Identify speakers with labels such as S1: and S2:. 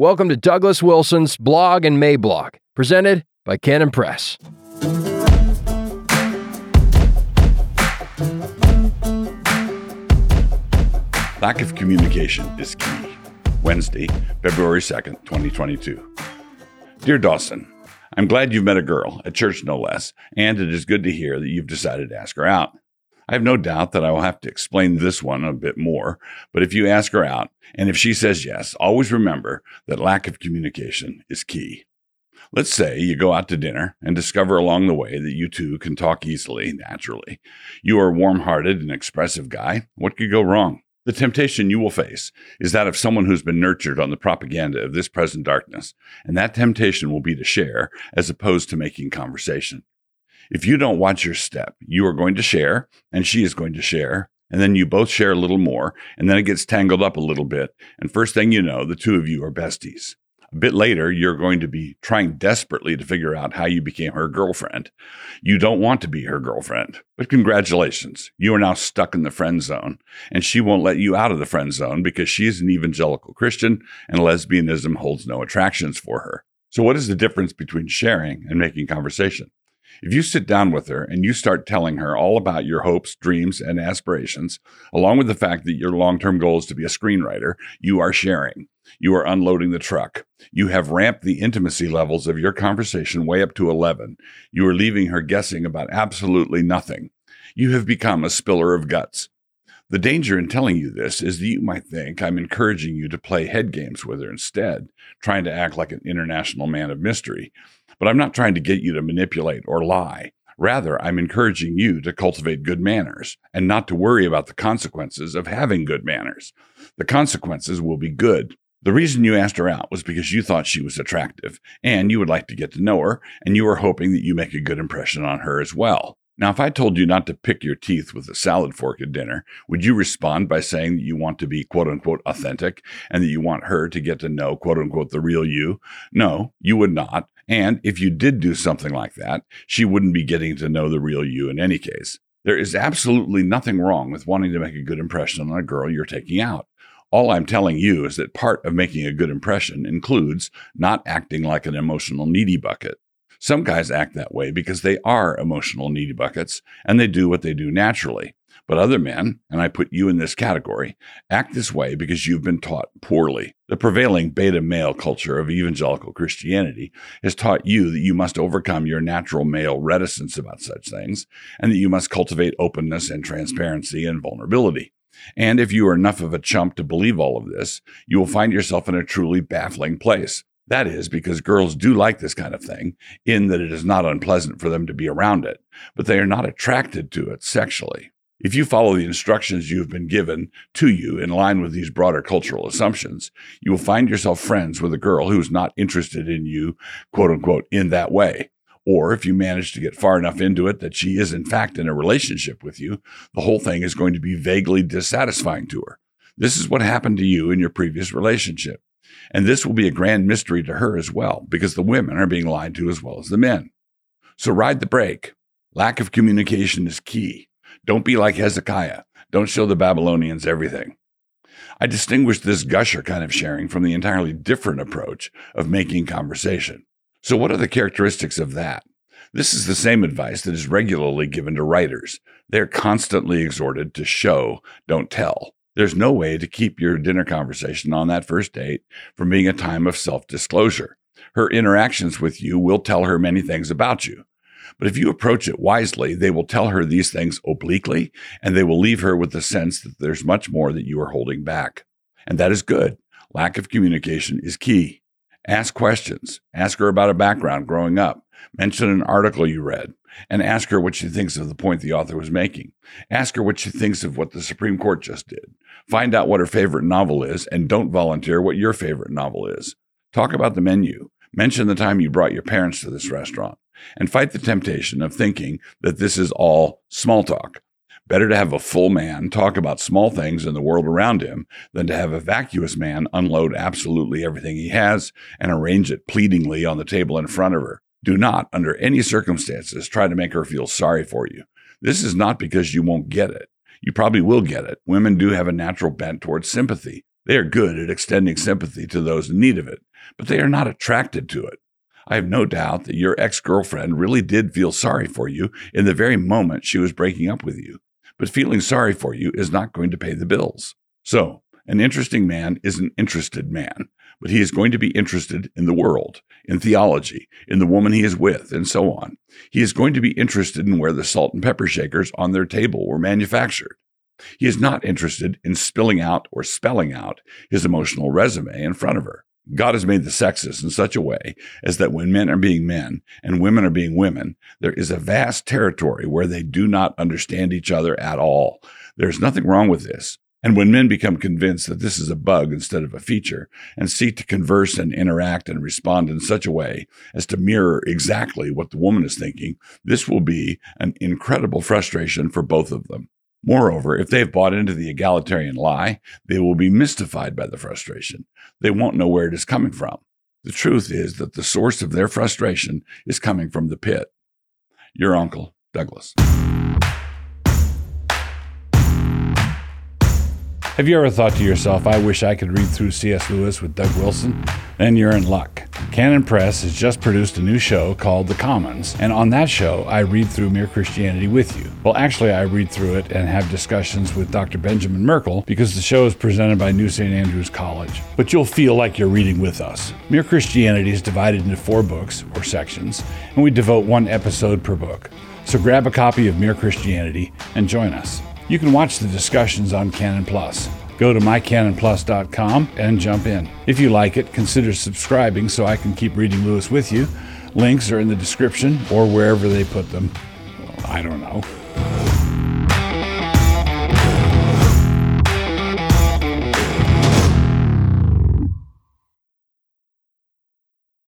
S1: Welcome to Douglas Wilson's Blog and Mablog, presented by Canon Press.
S2: Lack of communication is key. Wednesday, February 2nd, 2022. Dear Dawson, I'm glad you've met a girl, at church no less, and it is good to hear that you've decided to ask her out. I have no doubt that I will have to explain this one a bit more, but if you ask her out, and if she says yes, always remember that lack of communication is key. Let's say you go out to dinner and discover along the way that you two can talk easily, naturally. You are a warm hearted and expressive guy. What could go wrong? The temptation you will face is that of someone who's been nurtured on the propaganda of this present darkness, and that temptation will be to share as opposed to making conversation. If you don't watch your step, you are going to share, and she is going to share, and then you both share a little more, and then it gets tangled up a little bit, and first thing you know, the two of you are besties. A bit later, you're going to be trying desperately to figure out how you became her girlfriend. You don't want to be her girlfriend, but congratulations. You are now stuck in the friend zone, and she won't let you out of the friend zone because she is an evangelical Christian and lesbianism holds no attractions for her. So, what is the difference between sharing and making conversation? If you sit down with her and you start telling her all about your hopes, dreams, and aspirations, along with the fact that your long term goal is to be a screenwriter, you are sharing. You are unloading the truck. You have ramped the intimacy levels of your conversation way up to 11. You are leaving her guessing about absolutely nothing. You have become a spiller of guts. The danger in telling you this is that you might think I'm encouraging you to play head games with her instead, trying to act like an international man of mystery. But I'm not trying to get you to manipulate or lie. Rather, I'm encouraging you to cultivate good manners and not to worry about the consequences of having good manners. The consequences will be good. The reason you asked her out was because you thought she was attractive and you would like to get to know her, and you were hoping that you make a good impression on her as well. Now, if I told you not to pick your teeth with a salad fork at dinner, would you respond by saying that you want to be quote unquote authentic and that you want her to get to know quote unquote the real you? No, you would not. And if you did do something like that, she wouldn't be getting to know the real you in any case. There is absolutely nothing wrong with wanting to make a good impression on a girl you're taking out. All I'm telling you is that part of making a good impression includes not acting like an emotional needy bucket. Some guys act that way because they are emotional needy buckets and they do what they do naturally. But other men, and I put you in this category, act this way because you've been taught poorly. The prevailing beta male culture of evangelical Christianity has taught you that you must overcome your natural male reticence about such things and that you must cultivate openness and transparency and vulnerability. And if you are enough of a chump to believe all of this, you will find yourself in a truly baffling place. That is because girls do like this kind of thing, in that it is not unpleasant for them to be around it, but they are not attracted to it sexually. If you follow the instructions you have been given to you in line with these broader cultural assumptions, you will find yourself friends with a girl who is not interested in you, quote unquote, in that way. Or if you manage to get far enough into it that she is in fact in a relationship with you, the whole thing is going to be vaguely dissatisfying to her. This is what happened to you in your previous relationship. And this will be a grand mystery to her as well, because the women are being lied to as well as the men. So ride the brake. Lack of communication is key. Don't be like Hezekiah. Don't show the Babylonians everything. I distinguish this gusher kind of sharing from the entirely different approach of making conversation. So, what are the characteristics of that? This is the same advice that is regularly given to writers. They're constantly exhorted to show, don't tell. There's no way to keep your dinner conversation on that first date from being a time of self disclosure. Her interactions with you will tell her many things about you. But if you approach it wisely, they will tell her these things obliquely, and they will leave her with the sense that there's much more that you are holding back. And that is good. Lack of communication is key. Ask questions. Ask her about a background growing up. Mention an article you read and ask her what she thinks of the point the author was making. Ask her what she thinks of what the Supreme Court just did. Find out what her favorite novel is and don't volunteer what your favorite novel is. Talk about the menu. Mention the time you brought your parents to this restaurant and fight the temptation of thinking that this is all small talk. Better to have a full man talk about small things in the world around him than to have a vacuous man unload absolutely everything he has and arrange it pleadingly on the table in front of her. Do not, under any circumstances, try to make her feel sorry for you. This is not because you won't get it. You probably will get it. Women do have a natural bent towards sympathy. They are good at extending sympathy to those in need of it, but they are not attracted to it. I have no doubt that your ex girlfriend really did feel sorry for you in the very moment she was breaking up with you. But feeling sorry for you is not going to pay the bills. So, an interesting man is an interested man, but he is going to be interested in the world, in theology, in the woman he is with, and so on. He is going to be interested in where the salt and pepper shakers on their table were manufactured. He is not interested in spilling out or spelling out his emotional resume in front of her. God has made the sexes in such a way as that when men are being men and women are being women, there is a vast territory where they do not understand each other at all. There's nothing wrong with this. And when men become convinced that this is a bug instead of a feature and seek to converse and interact and respond in such a way as to mirror exactly what the woman is thinking, this will be an incredible frustration for both of them. Moreover, if they've bought into the egalitarian lie, they will be mystified by the frustration. They won't know where it is coming from. The truth is that the source of their frustration is coming from the pit. Your uncle, Douglas.
S3: Have you ever thought to yourself, I wish I could read through C.S. Lewis with Doug Wilson? Then you're in luck. Canon Press has just produced a new show called The Commons, and on that show, I read through Mere Christianity with you. Well, actually, I read through it and have discussions with Dr. Benjamin Merkle because the show is presented by New St. Andrews College. But you'll feel like you're reading with us. Mere Christianity is divided into four books, or sections, and we devote one episode per book. So grab a copy of Mere Christianity and join us. You can watch the discussions on Canon Plus. Go to mycanonplus.com and jump in. If you like it, consider subscribing so I can keep reading Lewis with you. Links are in the description or wherever they put them. I don't know.